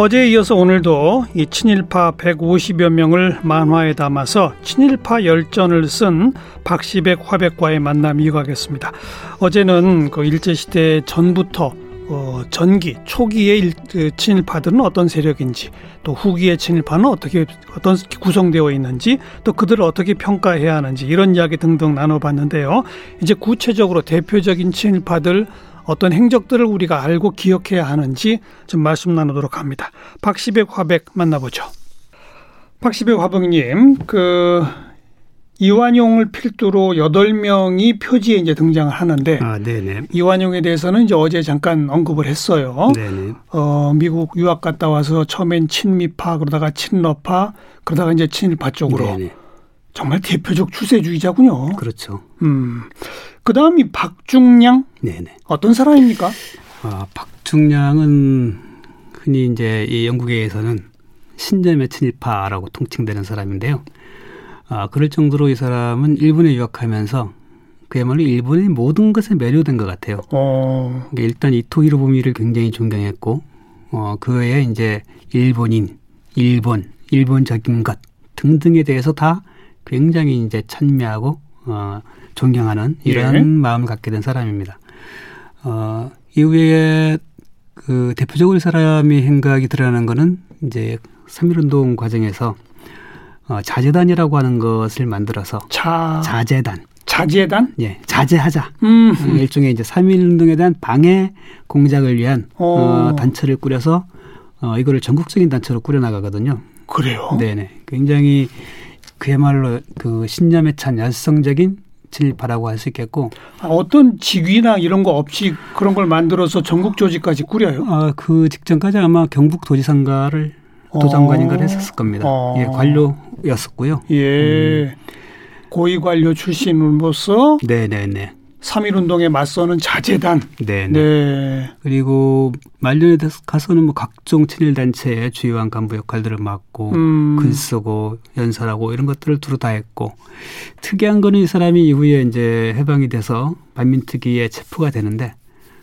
어제에 이어서 오늘도 이 친일파 150여 명을 만화에 담아서 친일파 열전을 쓴 박시백 화백과의 만남 이어가겠습니다. 어제는 그 일제시대 전부터 어, 전기 초기의 일, 그 친일파들은 어떤 세력인지 또 후기의 친일파는 어떻게 어떤 구성되어 있는지 또 그들을 어떻게 평가해야 하는지 이런 이야기 등등 나눠봤는데요. 이제 구체적으로 대표적인 친일파들 어떤 행적들을 우리가 알고 기억해야 하는지 좀 말씀 나누도록 합니다. 박시백 화백 만나보죠. 박시백 화백님, 그 이완용을 필두로 여덟 명이 표지에 이제 등장을 하는데 아, 네네. 이완용에 대해서는 이제 어제 잠깐 언급을 했어요. 네네. 어, 미국 유학 갔다 와서 처음엔 친미파 그러다가 친러파 그러다가 이제 친일파 쪽으로 네네. 정말 대표적 추세주의자군요. 그렇죠. 음. 그 다음이 박중량 네네. 어떤 사람입니까? 아, 박중량은 흔히 이제 이 영국에서는 신점의 친일파라고 통칭되는 사람인데요. 아, 그럴 정도로 이 사람은 일본에 유학하면서 그야말로 일본의 모든 것에 매료된 것 같아요. 어. 일단 이토 히로부미를 굉장히 존경했고, 어, 그 외에 이제 일본인, 일본, 일본적인 것 등등에 대해서 다 굉장히 이제 찬미하고, 어, 존경하는 이런 예. 마음을 갖게 된 사람입니다. 어, 이후에 그 대표적으로 이 사람이 행각이 드러나는 거는 이제 3.1운동 과정에서 어, 자재단이라고 하는 것을 만들어서 자 자재단 자재단? 예, 자제하자. 음. 일종의 이제 3.1 운동에 대한 방해 공작을 위한 어. 어, 단체를 꾸려서 어, 이거를 전국적인 단체로 꾸려나가거든요. 그래요? 네네. 굉장히 그야말로 그 신념에 찬 열성적인 진일파라고 할 수 있겠고 아, 어떤 직위나 이런 거 없이 그런 걸 만들어서 전국 조직까지 꾸려요? 아, 그 직전까지 아마 경북 도지사인가를 도장관인가를 했었을 겁니다. 어. 예, 관료였었고요. 예. 음. 고위 관료 출신으로서 네네네. 3.1 운동에 맞서는 자재단. 네. 네. 그리고 말년에 가서는 뭐 각종 친일 단체의 주요한 간부 역할들을 맡고 음. 글 쓰고 연설하고 이런 것들을 두루 다 했고 특이한 거는 이 사람이 이후에 이제 해방이 돼서 반민특위에 체포가 되는데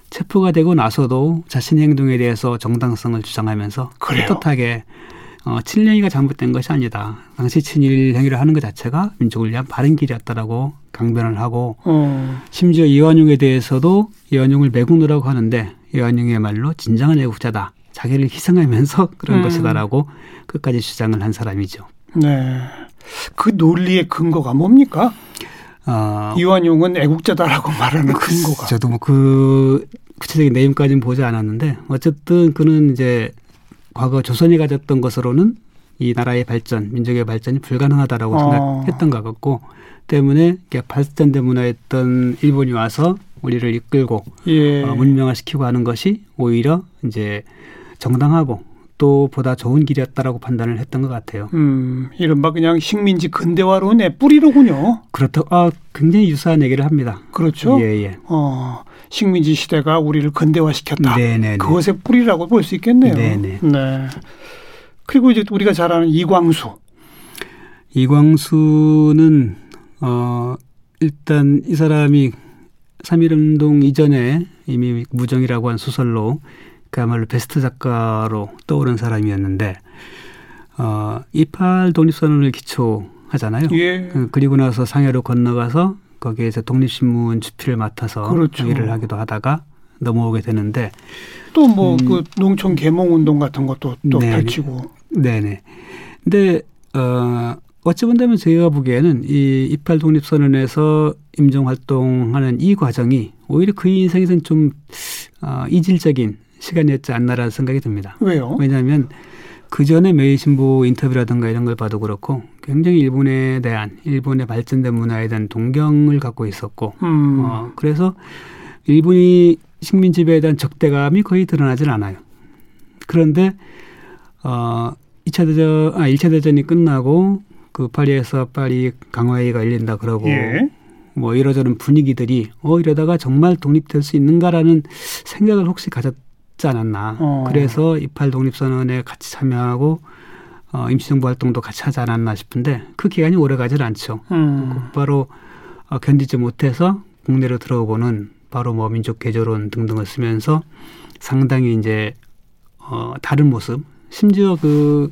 체포가 되고 나서도 자신의 행동에 대해서 정당성을 주장하면서 그래요? 떳하게 어, 친일행위가 잘못된 것이 아니다. 당시 친일 행위를 하는 것 자체가 민족을 위한 바른 길이었다라고 강변을 하고 어. 심지어 이완용에 대해서도 이완용을 매국노라고 하는데 이완용의 말로 진정한 애국자다. 자기를 희생하면서 그런 음. 것이다라고 끝까지 주장을 한 사람이죠. 네. 그 논리의 근거가 뭡니까? 어, 이완용은 애국자다라고 말하는 근거가. 저도 뭐 그 구체적인 내용까지는 보지 않았는데 어쨌든 그는 이제 과거 조선이 가졌던 것으로는 이 나라의 발전, 민족의 발전이 불가능하다라고 어. 생각했던 것 같고 때문에 발전대 문화였던 일본이 와서 우리를 이끌고 예. 어, 문명화시키고 하는 것이 오히려 이제 정당하고 또 보다 좋은 길이었다라고 판단을 했던 것 같아요. 음, 이른바 그냥 식민지 근대화론의 뿌리로군요. 그렇다. 아, 굉장히 유사한 얘기를 합니다. 그렇죠. 예, 예. 어, 식민지 시대가 우리를 근대화시켰다. 네네. 네, 네. 그것의 뿌리라고 볼 수 있겠네요. 네네. 네. 그리고 이제 우리가 잘 아는 이광수. 이광수는 어 일단 이 사람이 3.1운동 이전에 이미 무정이라고 한 소설로 그야말로 베스트 작가로 떠오른 사람이었는데 어, 이팔 독립선언을 기초하잖아요. 예. 그, 그리고 나서 상해로 건너가서 거기에서 독립신문 주필을 맡아서 그렇죠. 일을 하기도 하다가 넘어오게 되는데 또 뭐그 음, 농촌 계몽 운동 같은 것도 또 네네. 펼치고 네네. 근데 어 어찌 본다면 제가 보기에는 이 이팔 독립선언에서 임종 활동하는 이 과정이 오히려 그 인생에서는 좀 어, 이질적인 시간이었지 않나라는 생각이 듭니다. 왜요? 왜냐하면 그 전에 매일신부 인터뷰라든가 이런 걸 봐도 그렇고 굉장히 일본에 대한 일본의 발전된 문화에 대한 동경을 갖고 있었고 음. 어, 그래서 일본이 식민 지배에 대한 적대감이 거의 드러나질 않아요. 그런데 어 2차 대전 아 1차 대전이 끝나고 그 파리에서 파리 강화회의가 열린다 그러고 예. 뭐 이러저런 분위기들이 어 이러다가 정말 독립될 수 있는가라는 생각을 혹시 가졌 지 않았나. 어. 그래서 이팔 독립선언에 같이 참여하고 어, 임시정부 활동도 같이 하지 않았나 싶은데 그 기간이 오래 가질 않죠. 음. 곧바로 어, 견디지 못해서 국내로 들어오고는 바로 뭐 민족 개조론 등등을 쓰면서 상당히 이제 어, 다른 모습 심지어 그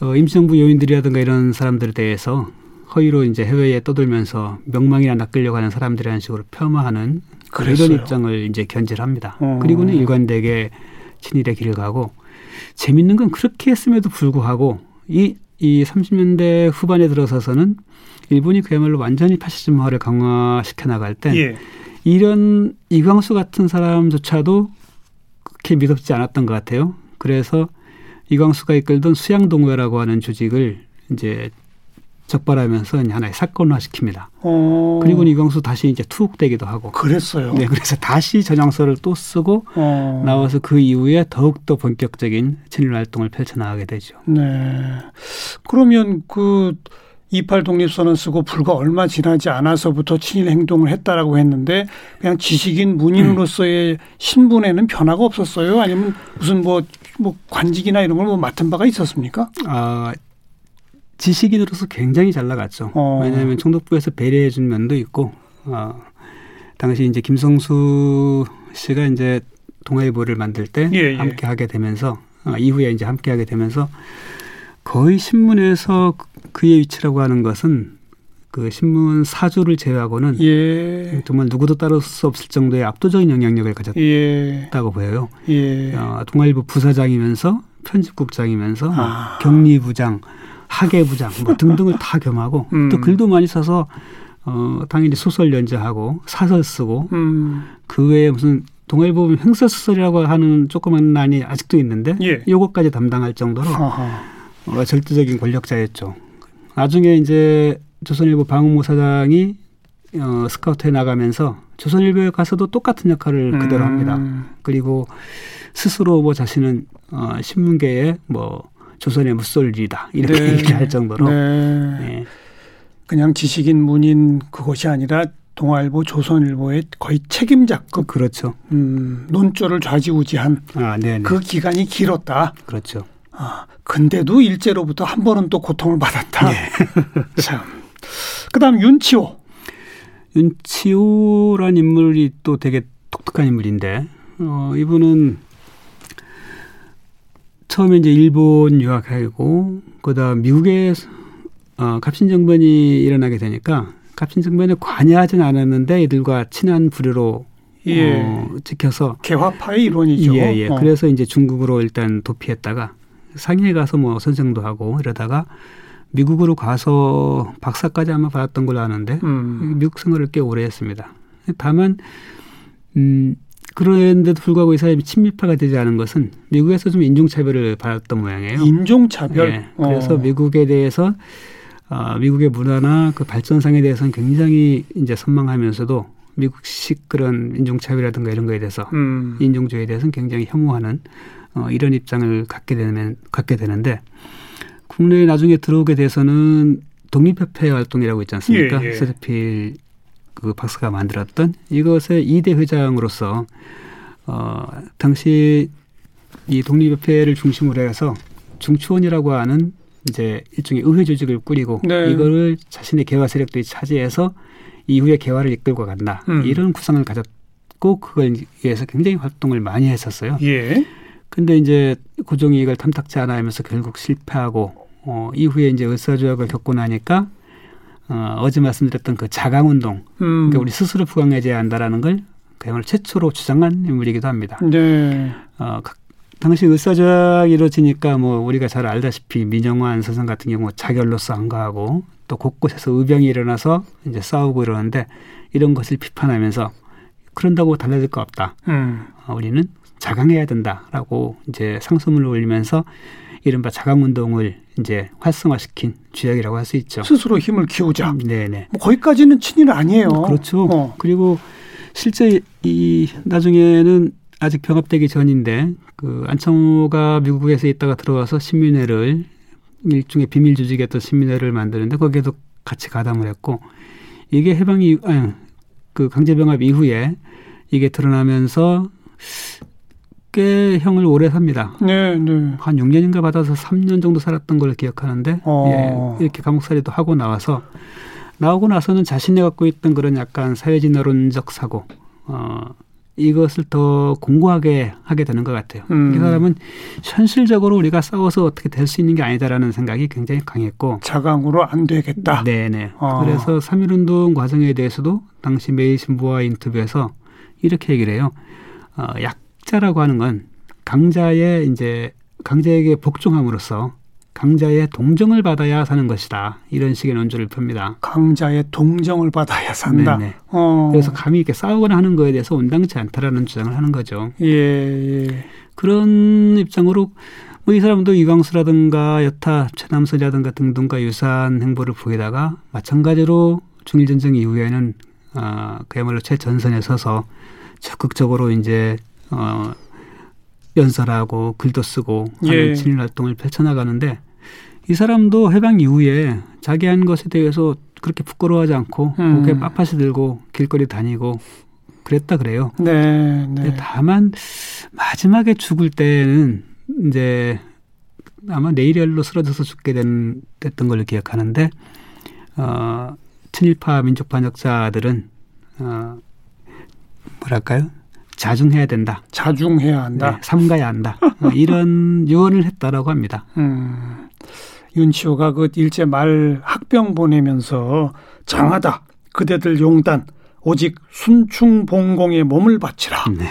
어, 임시정부 요인들이라든가 이런 사람들에 대해서 허위로 이제 해외에 떠돌면서 명망이나 낚으려고 하는 사람들이라는 식으로 폄하하는 그런. 입장을 이제 견질합니다. 어. 그리고는 일관되게 친일의 길을 가고 재밌는 건 그렇게 했음에도 불구하고 이, 이 30년대 후반에 들어서서는 일본이 그야말로 완전히 파시즘화를 강화시켜 나갈 때 예. 이런 이광수 같은 사람조차도 그렇게 믿었지 않았던 것 같아요. 그래서 이광수가 이끌던 수양동회라고 하는 조직을 이제 적발하면서 하나의 사건화시킵니다. 어. 그리고 이광수 다시 이제 투옥되기도 하고. 그랬어요. 네, 그래서 다시 전향서를 또 쓰고 어. 나와서 그 이후에 더욱더 본격적인 친일 활동을 펼쳐나가게 되죠. 네. 그러면 그 이팔 독립선언 쓰고 불과 얼마 지나지 않아서부터 친일 행동을 했다라고 했는데 그냥 지식인 문인으로서의 신분에는 변화가 없었어요? 아니면 무슨 뭐, 뭐 관직이나 이런 걸 뭐 맡은 바가 있었습니까? 아, 지식인으로서 굉장히 잘 나갔죠. 어. 왜냐하면 총독부에서 배려해 준 면도 있고, 어, 당시 이제 김성수 씨가 이제 동아일보를 만들 때 예, 예. 함께 하게 되면서 어, 이후에 이제 함께 하게 되면서 거의 신문에서 그- 그의 위치라고 하는 것은 그 신문 사주를 제외하고는 예. 정말 누구도 따를 수 없을 정도의 압도적인 영향력을 가졌다고 예. 보여요. 예. 어, 동아일보 부사장이면서 편집국장이면서 뭐 아. 격리부장, 학예부장 뭐 등등을 다 겸하고 음. 또 글도 많이 써서 어, 당연히 소설 연재하고 사설 쓰고 음. 그 외에 무슨 동아일보 보면 횡설수설이라고 하는 조그만 난이 아직도 있는데 예. 요것까지 담당할 정도로 아하. 어, 절대적인 권력자였죠. 나중에 이제 조선일보 방우모 사장이 어, 스카우트에 나가면서 조선일보에 가서도 똑같은 역할을 그대로 합니다. 음. 그리고 스스로 뭐 자신은 어, 신문계의 뭐 조선의 무솔리다 이렇게 네. 얘기할 정도로 네. 예, 그냥 지식인 문인 그것이 아니라 동아일보, 조선일보의 거의 책임자급 그렇죠. 음, 논조를 좌지우지한 아, 네, 네, 그 기간이 길었다. 그렇죠. 아, 근데도 일제로부터 한 번은 또 고통을 받았다. 네. 참. 그다음 윤치호. 윤치호란 인물이 또 되게 독특한 인물인데 어, 이분은 처음에 이제 일본 유학하고 그다음 미국에 어, 갑신 정변이 일어나게 되니까 갑신 정변에 관여하진 않았는데 이들과 친한 부류로 예. 어, 지켜서 개화파의 일원이죠. 예, 예. 어. 그래서 이제 중국으로 일단 도피했다가 상해에 가서 뭐 선생도 하고 이러다가 미국으로 가서 박사까지 아마 받았던 걸로 아는데 음. 미국 생활을 꽤 오래 했습니다. 다만 음 그런데도 불구하고 이 사람이 친미파가 되지 않은 것은 미국에서 좀 인종차별을 받았던 모양이에요. 인종차별. 예, 그래서 어. 미국에 대해서 어, 미국의 문화나 그 발전상에 대해서는 굉장히 이제 선망하면서도 미국식 그런 인종차별이라든가 이런 거에 대해서 음. 인종주의에 대해서는 굉장히 혐오하는 어, 이런 입장을 갖게 되면 갖게 되는데 국내에 나중에 들어오게 돼서는 독립협회 활동이라고 있지 않습니까? 예, 예. 세드필 그 박사가 만들었던 이것의 이대 회장으로서 어, 당시 이 독립협회를 중심으로 해서 중추원이라고 하는 이제 일종의 의회 조직을 꾸리고 네. 이거를 자신의 개화 세력들이 차지해서 이후에 개화를 이끌고 간다 음. 이런 구상을 가졌고 그걸 위해서 굉장히 활동을 많이 했었어요. 예. 근데 이제 고종이 이걸 탐탁지 않아 하면서 결국 실패하고 어, 이후에 이제 을사조약을 겪고 나니까 어, 어제 말씀드렸던 그 자강운동 음. 그러니까 우리 스스로 부강해져야 한다라는 걸 그야말로 최초로 주장한 인물이기도 합니다. 네. 어, 각- 당시 을사조약이 이루어지니까 뭐 우리가 잘 알다시피 민영환 선생 같은 경우 자결로서 안가하고 또 곳곳에서 의병이 일어나서 이제 싸우고 이러는데 이런 것을 비판하면서 그런다고 달라질 거 없다. 음. 어, 우리는 자강해야 된다라고 이제 상소문을 올리면서 이른바 자강운동을 이제 활성화시킨 주역이라고 할 수 있죠. 스스로 힘을 키우자. 네네. 뭐 거기까지는 친일 아니에요. 그렇죠. 어. 그리고 실제 이 나중에는 아직 병합되기 전인데 그 안창호가 미국에서 있다가 들어와서 신민회를 일종의 비밀 조직의 또 시민회를 만드는데 거기에도 같이 가담을 했고 이게 해방 이후 아니, 그 강제병합 이후에 이게 드러나면서 꽤 형을 오래 삽니다. 네, 네. 한 6년인가 받아서 3년 정도 살았던 걸 기억하는데 어. 예, 이렇게 감옥살이도 하고 나와서 나오고 나서는 자신이 갖고 있던 그런 약간 사회진화론적 사고 어, 이것을 더 공고하게 하게 되는 것 같아요. 음. 이 사람은 현실적으로 우리가 싸워서 어떻게 될 수 있는 게 아니다라는 생각이 굉장히 강했고 자강으로 안 되겠다. 네네. 어. 그래서 3.1운동 과정에 대해서도 당시 매일신부와 인터뷰에서 이렇게 얘기를 해요. 어, 약 자라고 하는 건 강자의 이제 강자에게 복종함으로써 강자의 동정을 받아야 사는 것이다. 이런 식의 논조를 펴니다. 강자의 동정을 받아야 산다. 네네. 어. 그래서 감히 이렇게 싸우거나 하는 거에 대해서 온당치 않다라는 주장을 하는 거죠. 예, 예. 그런 입장으로 뭐 이 사람도 이광수라든가 여타 최남선이라든가 등등과 유사한 행보를 보이다가 마찬가지로 중일 전쟁 이후에는 아, 그야말로 최전선에 서서 적극적으로 이제 어, 연설하고 글도 쓰고 하는 예. 친일 활동을 펼쳐나가는데 이 사람도 해방 이후에 자기 한 것에 대해서 그렇게 부끄러워하지 않고 음. 고개 빳빳이 들고 길거리 다니고 그랬다 그래요. 네, 네. 다만 마지막에 죽을 때는 이제 아마 내일열로 쓰러져서 죽게 된 됐던 걸로 기억하는데 어 친일파 민족 반역자들은 어 뭐랄까요 자중해야 된다, 자중해야 네, 한다. 삼가야 한다 어, 이런 유언을 했다라고 합니다. 음. 윤치호가 그 일제 말 학병 보내면서 장하다. 그대들 용단 오직 순충봉공에 몸을 바치라. 네.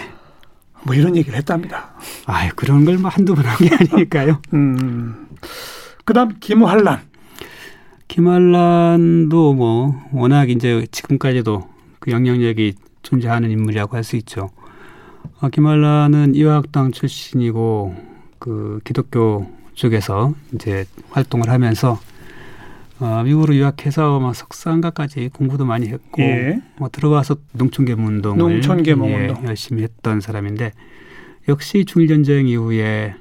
뭐 이런 얘기를 했답니다. 아 그런 걸 뭐 한두 번 한 게 아니니까요. 음. 그다음 김환란. 김한란도 뭐 워낙 이제 지금까지도 그 영향력이 존재하는 인물이라고 할 수 있죠. 어, 김한란은 이화학당 출신이고 그 기독교 쪽에서 이제 활동을 하면서 어, 미국으로 유학해서 막 석사인가까지 공부도 많이 했고 예. 뭐 들어가서 농촌계몽 운동을 농촌계몽 예, 운동. 열심히 했던 사람인데 역시 중일전쟁 이후에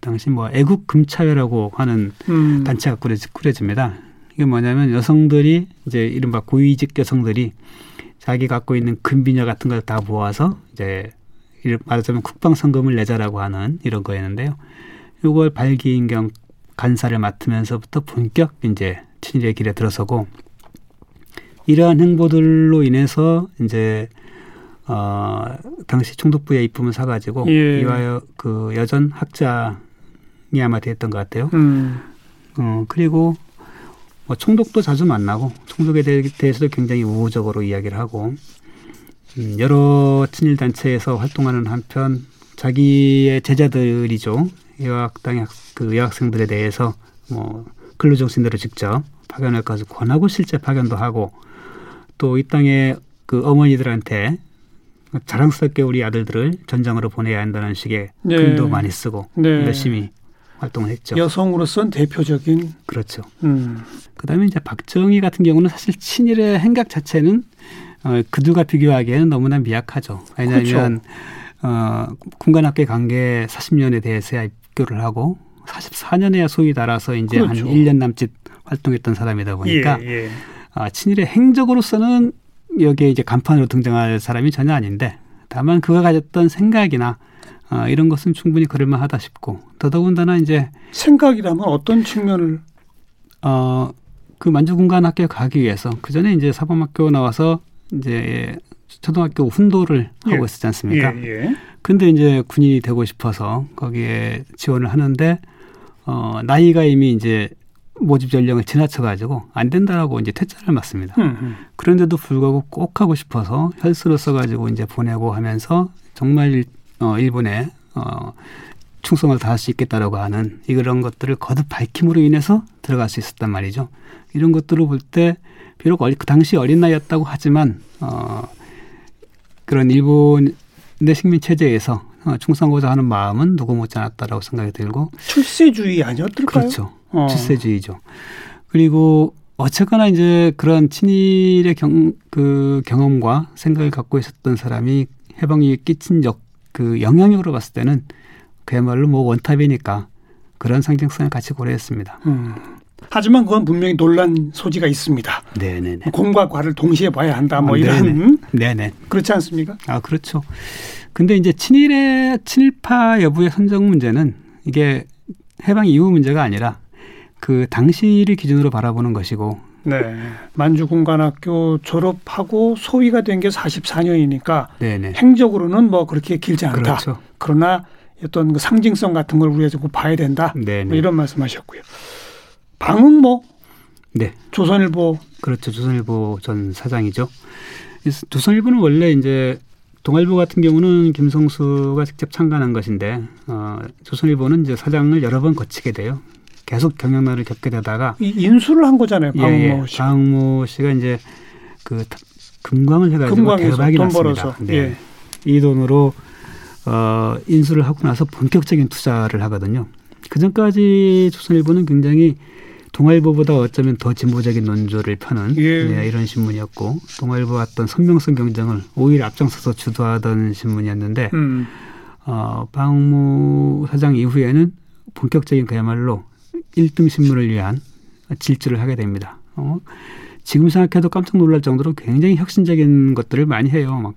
당시 뭐 애국 금차회라고 하는 음. 단체가 꾸려지, 꾸려집니다. 이게 뭐냐면 여성들이 이제 이른바 고위직 여성들이 자기 갖고 있는 금비녀 같은 걸 다 모아서 이제 말하자면 국방성금을 내자라고 하는 이런 거였는데요. 이걸 발기인경 간사를 맡으면서부터 본격 이제 친일의 길에 들어서고 이러한 행보들로 인해서 이제 어 당시 총독부에 입품을 사가지고 예. 이화여 그 여전 학장이 아마 됐던 것 같아요. 음. 어 그리고 뭐 총독도 자주 만나고 총독에 대- 대해서도 굉장히 우호적으로 이야기를 하고 음, 여러 친일 단체에서 활동하는 한편 자기의 제자들이죠 여학당의 학- 그 여학생들에 대해서 뭐 근로정신대로 직접 파견할 것을 권하고 실제 파견도 하고 또 이 땅의 그 어머니들한테 자랑스럽게 우리 아들들을 전장으로 보내야 한다는 식의 네. 글도 많이 쓰고 네. 열심히 활동을 했죠. 여성으로서는 대표적인 그렇죠. 음. 그다음에 이제 박정희 같은 경우는 사실 친일의 행각 자체는 어, 그들과 비교하기에는 너무나 미약하죠. 왜냐하면 어, 군관학계 관계 40년에 대해서야 입교를 하고 44년에야 소위 달아서 이제 그렇죠. 한 1년 남짓 활동했던 사람이다 보니까 예, 예. 아, 친일의 행적으로서는 여기에 이제 간판으로 등장할 사람이 전혀 아닌데 다만 그가 가졌던 생각이나 어, 이런 것은 충분히 그럴만하다 싶고 더더군다나 이제 생각이라면 어떤 측면을 어, 그 만주군관 학교에 가기 위해서 그 전에 이제 사범학교 나와서 이제 초등학교 훈도를 예. 하고 있었지 않습니까? 예, 예. 근데 이제 군인이 되고 싶어서 거기에 지원을 하는데 어, 나이가 이미 이제 모집 연령을 지나쳐 가지고 안 된다라고 이제 퇴짜를 맞습니다. 음, 음. 그런데도 불구하고 꼭 하고 싶어서 혈수를 써가지고 이제 보내고 하면서 정말 일- 어, 일본에 어, 충성을 다할 수 있겠다라고 하는 이런 것들을 거듭 밝힘으로 인해서 들어갈 수 있었단 말이죠. 이런 것들을 볼때 비록 어리, 그 당시 어린 나이였다고 하지만 어, 그런 일본의 식민 체제에서 어, 충성하고자 하는 마음은 누구 못지않았다라고 생각이 들고 출세주의 아니었을까요? 그렇죠. 어. 출세주의죠. 그리고 어쨌거나 이제 그런 친일의 경, 그 경험과 생각을 갖고 있었던 사람이 해방이 끼친 역, 그 영향력으로 봤을 때는 그야말로 뭐 원탑이니까 그런 상징성을 같이 고려했습니다. 음. 하지만 그건 분명히 논란 소지가 있습니다. 네네네. 공과 과를 동시에 봐야 한다. 뭐 아, 이런 네네. 네네. 그렇지 않습니까? 아 그렇죠. 근데 이제 친일의 친일파 여부의 선정 문제는 이게 해방 이후 문제가 아니라 그 당시를 기준으로 바라보는 것이고 네. 만주군관학교 졸업하고 소위가 된 게 44년이니까 네네. 행적으로는 뭐 그렇게 길지 않다. 그렇죠. 그러나 어떤 그 상징성 같은 걸 우리가 좀 봐야 된다. 네네. 뭐 이런 말씀하셨고요. 방응모 네. 조선일보 그렇죠. 조선일보 전 사장이죠. 이 조선일보는 원래 이제 동아일보 같은 경우는 김성수가 직접 창간한 것인데 어, 조선일보는 이제 사장을 여러 번 거치게 돼요. 계속 경영난을 겪게 되다가 이 인수를 한 거잖아요. 방응모 예, 예. 씨. 방모 씨가 이제 그 타- 금광을 해가지고 대박이 돈 났습니다. 벌어서. 네. 예. 이 돈으로 어, 인수를 하고 나서 본격적인 투자를 하거든요. 그 전까지 조선일보는 굉장히 동아일보보다 어쩌면 더 진보적인 논조를 펴는 예. 네, 이런 신문이었고 동아일보와 어떤 선명성 경쟁을 오히려 앞장서서 주도하던 신문이었는데 음. 어, 방무 사장 이후에는 본격적인 그야말로 1등 신문을 위한 질주를 하게 됩니다. 어, 지금 생각해도 깜짝 놀랄 정도로 굉장히 혁신적인 것들을 많이 해요. 막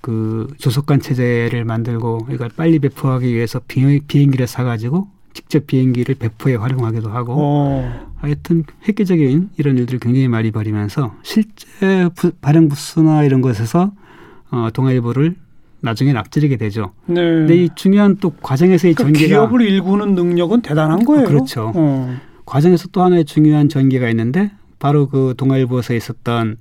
그 조속관 체제를 만들고 이걸 빨리 배포하기 위해서 비행, 비행기를 사가지고 직접 비행기를 배포에 활용하기도 하고 어. 하여튼 획기적인 이런 일들을 굉장히 많이 벌이면서 실제 부, 발행 부수나 이런 것에서 어, 동아일보를 나중에 앞지르게 되죠. 네. 근데 이 중요한 또 과정에서의 그러니까 전개가 기업을 일구는 능력은 대단한 거예요. 그렇죠. 어. 과정에서 또 하나의 중요한 전개가 있는데 바로 그 동아일보에서 있었던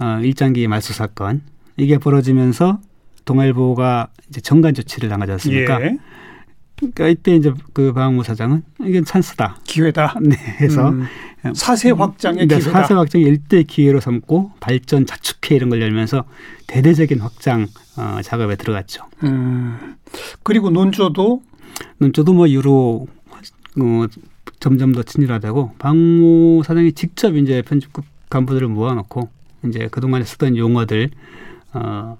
어, 일장기 말소 사건 이게 벌어지면서 동아일보가 이제 정관 조치를 당하지 않습니까? 예. 그러니까 이때 이제 그 방무 사장은 이게 찬스다. 기회다. 네, 해서 음. 사세 확장의 네, 기회다. 사세 확장의 일대 기회로 삼고 발전 자축회 이런 걸 열면서 대대적인 확장 어, 작업에 들어갔죠. 음. 그리고 논조도 저도 뭐 이후로 어, 점점 더 친일화되고 방무 사장이 직접 이제 편집국 간부들을 모아놓고 이제 그동안에 쓰던 용어들 어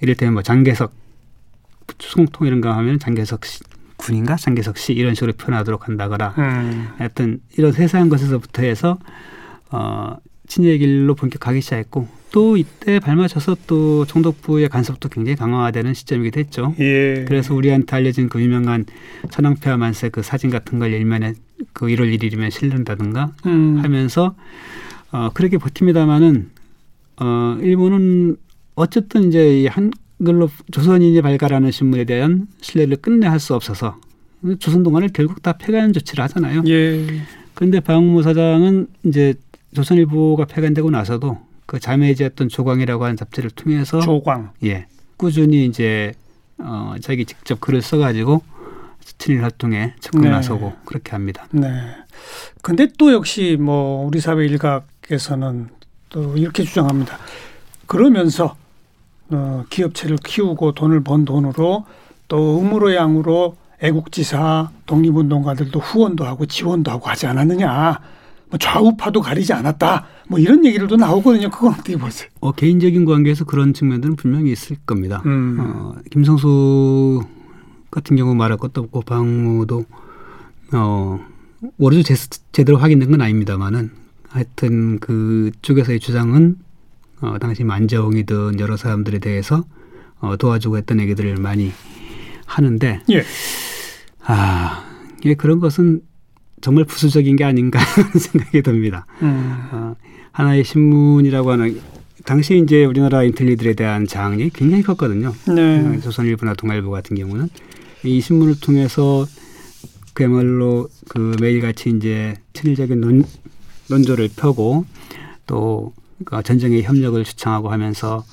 이를테면 뭐 장개석 총통 이런 거 하면 장개석 씨 군인가 장개석 씨 이런 식으로 표현하도록 한다거나 음. 하여튼 이런 세세한 것에서부터 해서 어 친일의 길로 본격하기 시작했고 또 이때 발맞춰서 또 총독부의 간섭도 굉장히 강화되는 시점이기도 했죠. 예. 그래서 우리한테 알려진 그 유명한 천황폐하 만세 그 사진 같은 걸 일면에 그 1월 1일이면 실른다든가 음. 하면서 어 그렇게 버팁니다마는 어 일본은 어쨌든 이제 이 한글로 조선인이 발간하는 신문에 대한 신뢰를 끝내 할 수 없어서 조선 동안을 결국 다 폐간 조치를 하잖아요. 예. 그런데 방무 사장은 이제 조선일보가 폐간되고 나서도 그 자매지였던 조광이라고 하는 잡지를 통해서 조광. 예 꾸준히 이제 어 자기 직접 글을 써가지고 친일 활동에 적극 네. 나서고 그렇게 합니다. 네. 근데 또 역시 뭐 우리 사회 일각에서는 또 이렇게 주장합니다. 그러면서 어, 기업체를 키우고 돈을 번 돈으로 또 음으로 양으로 애국지사 독립운동가들도 후원도 하고 지원도 하고 하지 않았느냐. 뭐 좌우파도 가리지 않았다. 뭐 이런 얘기들도 나오거든요. 그건 어떻게 보세요? 어 개인적인 관계에서 그런 측면들은 분명히 있을 겁니다. 음. 어, 김성수 같은 경우 말할 것도 없고 방무도 어 제, 제대로 확인된 건 아닙니다만은 하여튼 그쪽에서의 주장은 어, 당시 만정이든 여러 사람들에 대해서 어, 도와주고 했던 얘기들을 많이 하는데 예. 아 이게 그런 것은 정말 부수적인 게 아닌가 하는 생각이 듭니다. 음. 어, 하나의 신문이라고 하는 당시 이제 우리나라 인텔리들에 대한 장이 굉장히 컸거든요. 네. 어, 조선일보나 동아일보 같은 경우는 이 신문을 통해서 그야말로 그 매일같이 이제 친일적인 논, 논조를 펴고 또 그 전쟁의 협력을 주창하고 하면서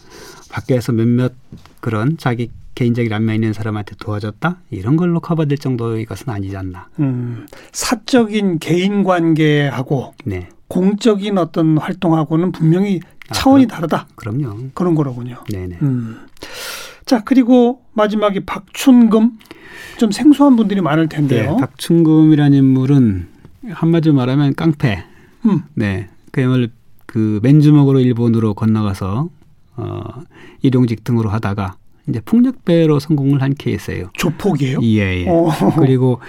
밖에서 몇몇 그런 자기 개인적인 안면 있는 사람한테 도와줬다 이런 걸로 커버될 정도의 것은 아니지 않나. 음. 사적인 개인 관계하고 네, 공적인 어떤 활동하고는 분명히 차원이 아, 다르다. 그럼요. 그런 거로군요. 네네. 음. 자, 그리고 마지막에 박춘금. 좀 생소한 분들이 많을 네, 텐데요. 박충금이라는 인물은 한마디로 말하면 깡패. 음. 네, 그야말로 그 맨주먹으로 일본으로 건너가서 어, 일용직 등으로 하다가 이제 풍력배로 성공을 한 케이스예요. 조폭이에요? 예, 예. 어. 그리고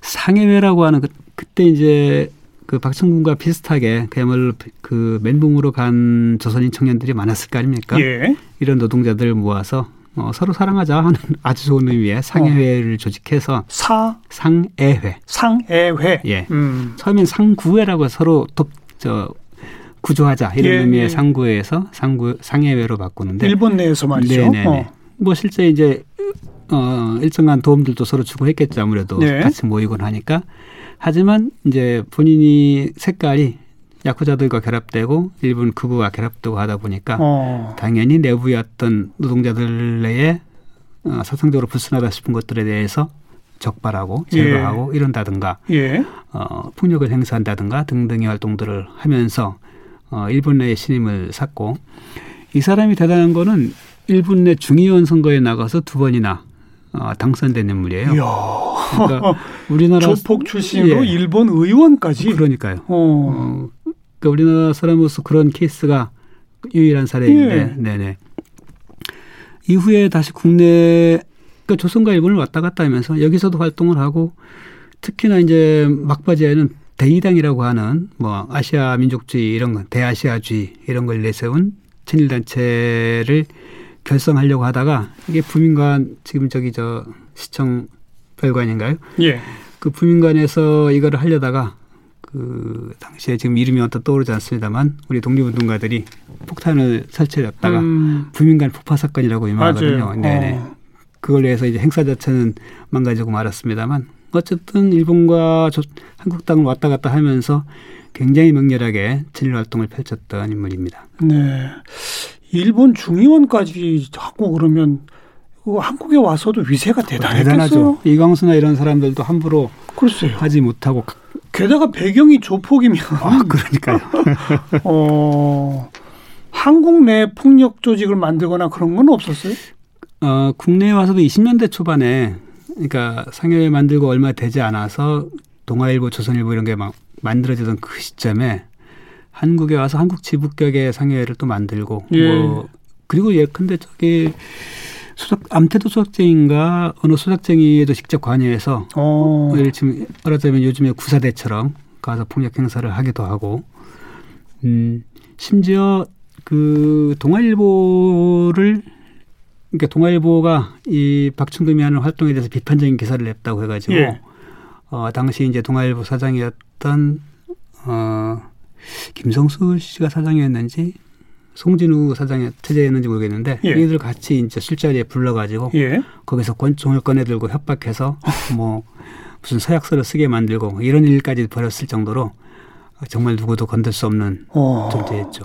상해회라고 하는 그, 그때 이제 그 박천군과 비슷하게 그야말로 그 멘붕으로 간 조선인 청년들이 많았을 거 아닙니까? 예. 이런 노동자들 모아서 어, 서로 사랑하자 하는 아주 좋은 의미의 상해회를 조직해서 사 상애회. 상애회. 예. 음. 처음엔 상구회라고 서로 돕, 저, 구조하자 이런 예, 의미의 예. 상구회에서 상구 상해회로 바꾸는데 일본 내에서 말이죠. 네네네. 어. 뭐 실제 이제 어 일정한 도움들도 서로 주고 했겠죠 아무래도 네. 같이 모이곤 하니까 하지만 이제 본인이 색깔이 야쿠자들과 결합되고 일본 극우와 결합되고 하다 보니까 어. 당연히 내부의 어떤 노동자들 내에 어, 사상적으로 불순하다 싶은 것들에 대해서 적발하고 제거하고 이런다든가 예. 어, 폭력을 행사한다든가 등등의 활동들을 하면서 어, 일본 내에 신임을 샀고 이 사람이 대단한 거는 일본 내 중의원 선거에 나가서 두 번이나 어, 당선된 인물이에요. 이야. 그러니까 우리나라 조폭 출신으로 예, 일본 의원까지. 그러니까요. 어. 어, 그러니까 우리나라 사람으로서 그런 케이스가 유일한 사례인데, 예. 네네. 이후에 다시 국내, 그러니까 조선과 일본을 왔다 갔다 하면서 여기서도 활동을 하고 특히나 이제 막바지에는 대이당이라고 하는 뭐 아시아 민족주의 이런 거, 대아시아주의 이런 걸 내세운 친일 단체를 결성하려고 하다가 이게 부민관 지금 저기 저 시청 별관인가요? 예. 그 부민관에서 이거를 하려다가 그 당시에 지금 이름이 어떤 떠오르지 않습니다만 우리 독립운동가들이 폭탄을 설치했다가 음, 부민관 폭파 사건이라고 유명하거든요. 맞아요. 네네. 어. 그걸로 해서 이제 행사 자체는 망가지고 말았습니다만 어쨌든 일본과 조, 한국 땅을 왔다 갔다 하면서 굉장히 명렬하게 진일 활동을 펼쳤던 인물입니다. 네. 일본 중의원까지 하고 그러면 그 한국에 와서도 위세가 대단했겠어요. 대단하죠. 이광수나 이런 사람들도 함부로 글쎄요. 하지 못하고 게다가 배경이 조폭이면 아 그러니까요. 어, 한국 내 폭력 조직을 만들거나 그런 건 없었어요? 어, 국내에 와서도 20년대 초반에 그러니까 상해회 만들고 얼마 되지 않아서 동아일보, 조선일보 이런 게 막 만들어지던 그 시점에 한국에 와서 한국 지부격의 상해회를 또 만들고 예. 뭐 그리고 예컨대 저기 수석 암태도 수석쟁인가 어느 수석쟁이에도 직접 관여해서 어. 예를 들면 말하자면 요즘에 구사대처럼 가서 폭력 행사를 하기도 하고 음 심지어 그 동아일보를 그러니까 동아일보가 이 박충금이 하는 활동에 대해서 비판적인 기사를 냈다고 해가지고 예. 어 당시 이제 동아일보 사장이었던 어 김성수 씨가 사장이었는지 송진우 사장이 체제였는지 모르겠는데 예. 이들 같이 이제 술자리에 불러가지고 예. 거기서 권총을 꺼내들고 협박해서 뭐 무슨 서약서를 쓰게 만들고 뭐 이런 일까지 벌였을 정도로 정말 누구도 건들 수 없는 어. 존재였죠.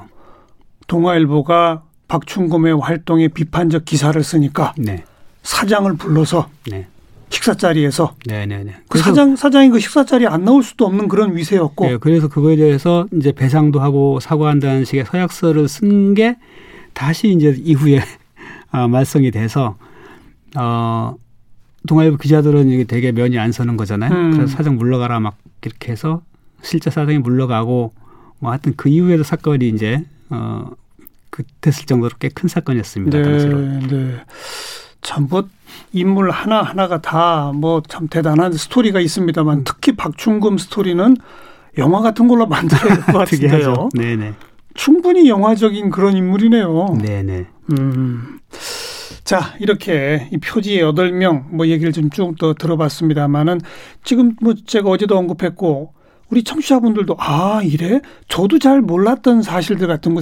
동아일보가 박충검의 활동에 비판적 기사를 쓰니까 네, 사장을 불러서 네, 식사 자리에서 네, 네, 네. 그 사장 사장이 그 식사 자리에 안 나올 수도 없는 그런 위세였고 네, 그래서 그거에 대해서 이제 배상도 하고 사과한다는 식의 서약서를 쓴 게 다시 이제 이후에 아, 말썽이 돼서 어 동아일보 기자들은 이게 되게 면이 안 서는 거잖아요. 음. 그래서 사장 물러가라 막 이렇게 해서 실제 사장이 물러가고 뭐 하여튼 그 이후에도 사건이 이제 어 그 됐을 정도로 꽤 큰 사건이었습니다. 당시로. 네, 네. 참, 뭐, 인물 하나 하나가 다 뭐 참 대단한 스토리가 있습니다만 음. 특히 박충금 스토리는 영화 같은 걸로 만들어야 될 것 같은데요. 네네. 충분히 영화적인 그런 인물이네요. 네네. 음. 자, 이렇게 이 표지 여덟 명 뭐 얘기를 좀 쭉 더 들어봤습니다만은 지금 뭐 제가 어제도 언급했고 우리 청취자분들도 아, 이래? 저도 잘 몰랐던 사실들 같은 거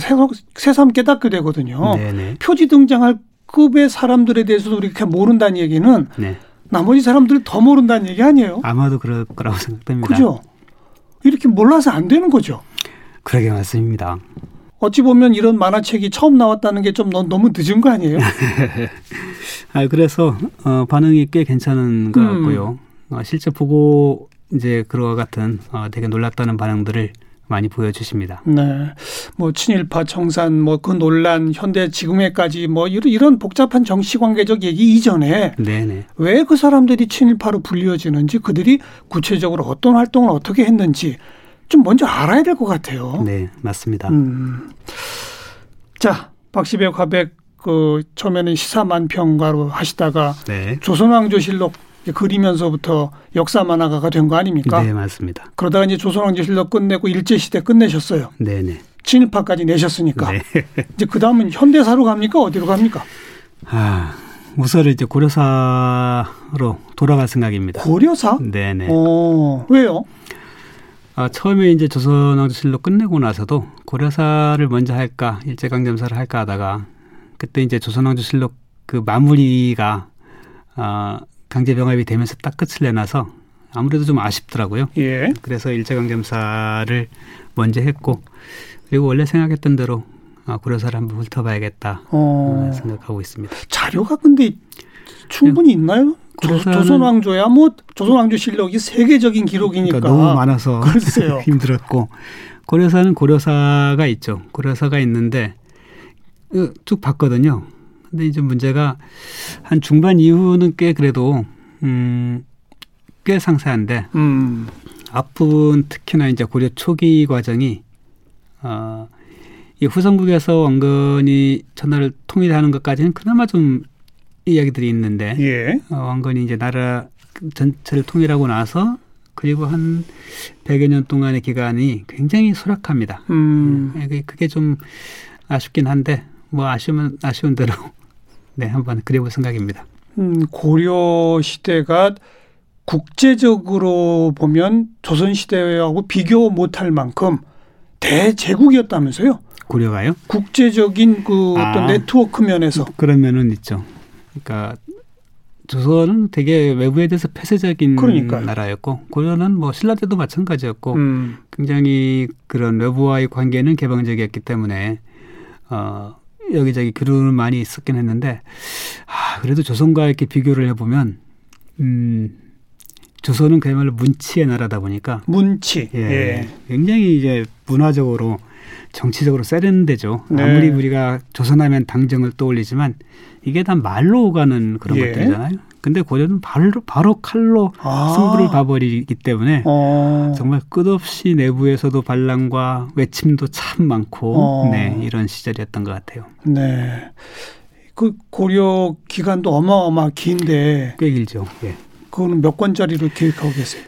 새삼, 깨닫게 되거든요. 네네. 표지 등장할 급의 사람들에 대해서도 이렇게 모른다는 얘기는 네. 나머지 사람들 더 모른다는 얘기 아니에요? 아마도 그럴 거라고 생각됩니다. 그죠? 이렇게 몰라서 안 되는 거죠. 그러게 맞습니다. 어찌 보면 이런 만화책이 처음 나왔다는 게 좀 너무 늦은 거 아니에요? 아 그래서 어, 반응이 꽤 괜찮은 것 음. 같고요. 어, 실제 보고 이제 그와 같은 어, 되게 놀랐다는 반응들을 많이 보여주십니다. 네. 뭐 친일파 청산 뭐 그 논란 현대 지금에까지 뭐 이런, 이런 복잡한 정치 관계적 얘기 이전에 네네. 왜그 사람들이 친일파로 불리워지는지 그들이 구체적으로 어떤 활동을 어떻게 했는지 좀 먼저 알아야 될 것 같아요. 네 맞습니다. 음. 자, 박시백 화백 그 처음에는 시사만평가로 하시다가 네. 조선왕조실록 그리면서부터 역사 만화가가 된 거 아닙니까? 네, 맞습니다. 그러다가 이제 조선왕조실록 끝내고 일제시대 끝내셨어요. 네, 네. 친일파까지 내셨으니까. 네. 이제 그 다음은 현대사로 갑니까? 어디로 갑니까? 아, 우선 이제 고려사로 돌아갈 생각입니다. 고려사? 네, 네. 어, 왜요? 아, 처음에 이제 조선왕조실록 끝내고 나서도 고려사를 먼저 할까 일제강점사를 할까 하다가 그때 이제 조선왕조실록 그 마무리가 아, 강제병합이 되면서 딱 끝을 내놔서 아무래도 좀 아쉽더라고요. 예. 그래서 일제강점사를 먼저 했고 그리고 원래 생각했던 대로 아, 고려사를 한번 훑어봐야겠다 어, 생각하고 있습니다. 자료가 근데 충분히 있나요? 조, 고려사는- 조선왕조야 뭐 조선 왕조 실록이 세계적인 기록이니까. 그러니까 너무 많아서 글쎄요. 힘들었고 고려사는 고려사가 있죠. 고려사가 있는데 어, 쭉 봤거든요. 근데 이제 문제가 한 중반 이후는 꽤 그래도 음, 꽤 상세한데 음, 앞부분 특히나 이제 고려 초기 과정이 어, 이 후삼국에서 왕건이 천하를 통일하는 것까지는 그나마 좀 이야기들이 있는데 예. 어, 왕건이 이제 나라 전체를 통일하고 나서 그리고 한 100여 년 동안의 기간이 굉장히 소락합니다. 음, 예, 그게- 그게 좀 아쉽긴 한데 뭐 아쉬우면 아쉬운 대로 네 한번 그려볼 생각입니다. 음, 고려 시대가 국제적으로 보면 조선 시대하고 비교 못할 만큼 대제국이었다면서요? 고려가요? 국제적인 그 어떤 아. 네트워크 면에서. 그런 면은 있죠. 그러니까 조선은 되게 외부에 대해서 폐쇄적인 그러니까요. 나라였고 고려는 뭐 신라 때도 마찬가지였고 음, 굉장히 그런 외부와의 관계는 개방적이었기 때문에 어 여기저기 교류는 많이 있었긴 했는데 아 그래도 조선과 이렇게 비교를 해보면 음 조선은 그야말로 문치의 나라다 보니까 문치. 예, 예. 굉장히 이제 문화적으로 정치적으로 세련되죠. 네. 아무리 우리가 조선하면 당정을 떠올리지만 이게 다 말로 오가는 그런 예. 것들이잖아요. 근데 고려는 바로 바로 칼로 아. 승부를 봐버리기 때문에 어. 정말 끝없이 내부에서도 반란과 외침도 참 많고 어. 네 이런 시절이었던 것 같아요. 네. 그 고려 기간도 어마어마 긴데 꽤 길죠. 예. 그거는 몇 권짜리로 기획하고 계세요?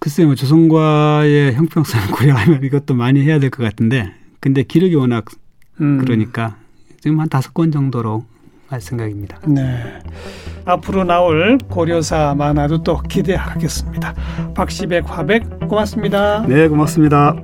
글쎄요, 뭐 조선과의 형평성을 고려하면 이것도 많이 해야 될 것 같은데, 근데 기력이 워낙 음. 그러니까 지금 한 다섯 권 정도로 할 생각입니다. 네. 앞으로 나올 고려사 만화도 또 기대하겠습니다. 박시백 화백 고맙습니다. 네, 고맙습니다.